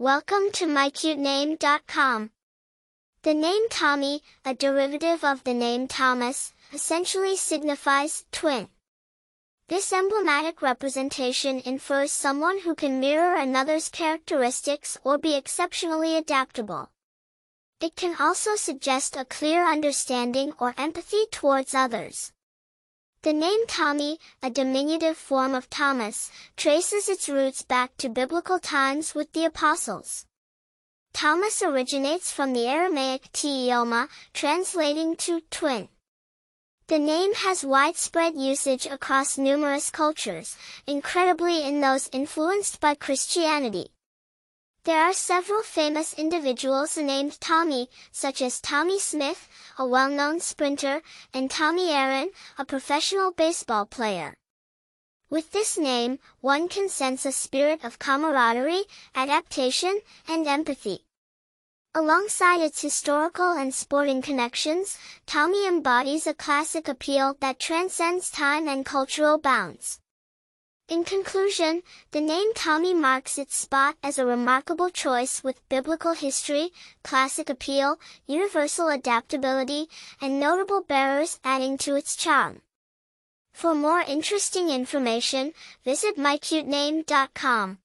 Welcome to mycutename.com. The name Tommie, a derivative of the name Thomas, essentially signifies twin. This emblematic representation infers someone who can mirror another's characteristics or be exceptionally adaptable. It can also suggest a clear understanding or empathy towards others. The name Tommie, a diminutive form of Thomas, traces its roots back to biblical times with the apostles. Thomas originates from the Aramaic Teioma, translating to twin. The name has widespread usage across numerous cultures, incredibly in those influenced by Christianity. There are several famous individuals named Tommie, such as Tommie Smith, a well-known sprinter, and Tommie Aaron, a professional baseball player. With this name, one can sense a spirit of camaraderie, adaptation, and empathy. Alongside its historical and sporting connections, Tommie embodies a classic appeal that transcends time and cultural bounds. In conclusion, the name Tommie marks its spot as a remarkable choice with biblical history, classic appeal, universal adaptability, and notable bearers adding to its charm. For more interesting information, visit mycutename.com.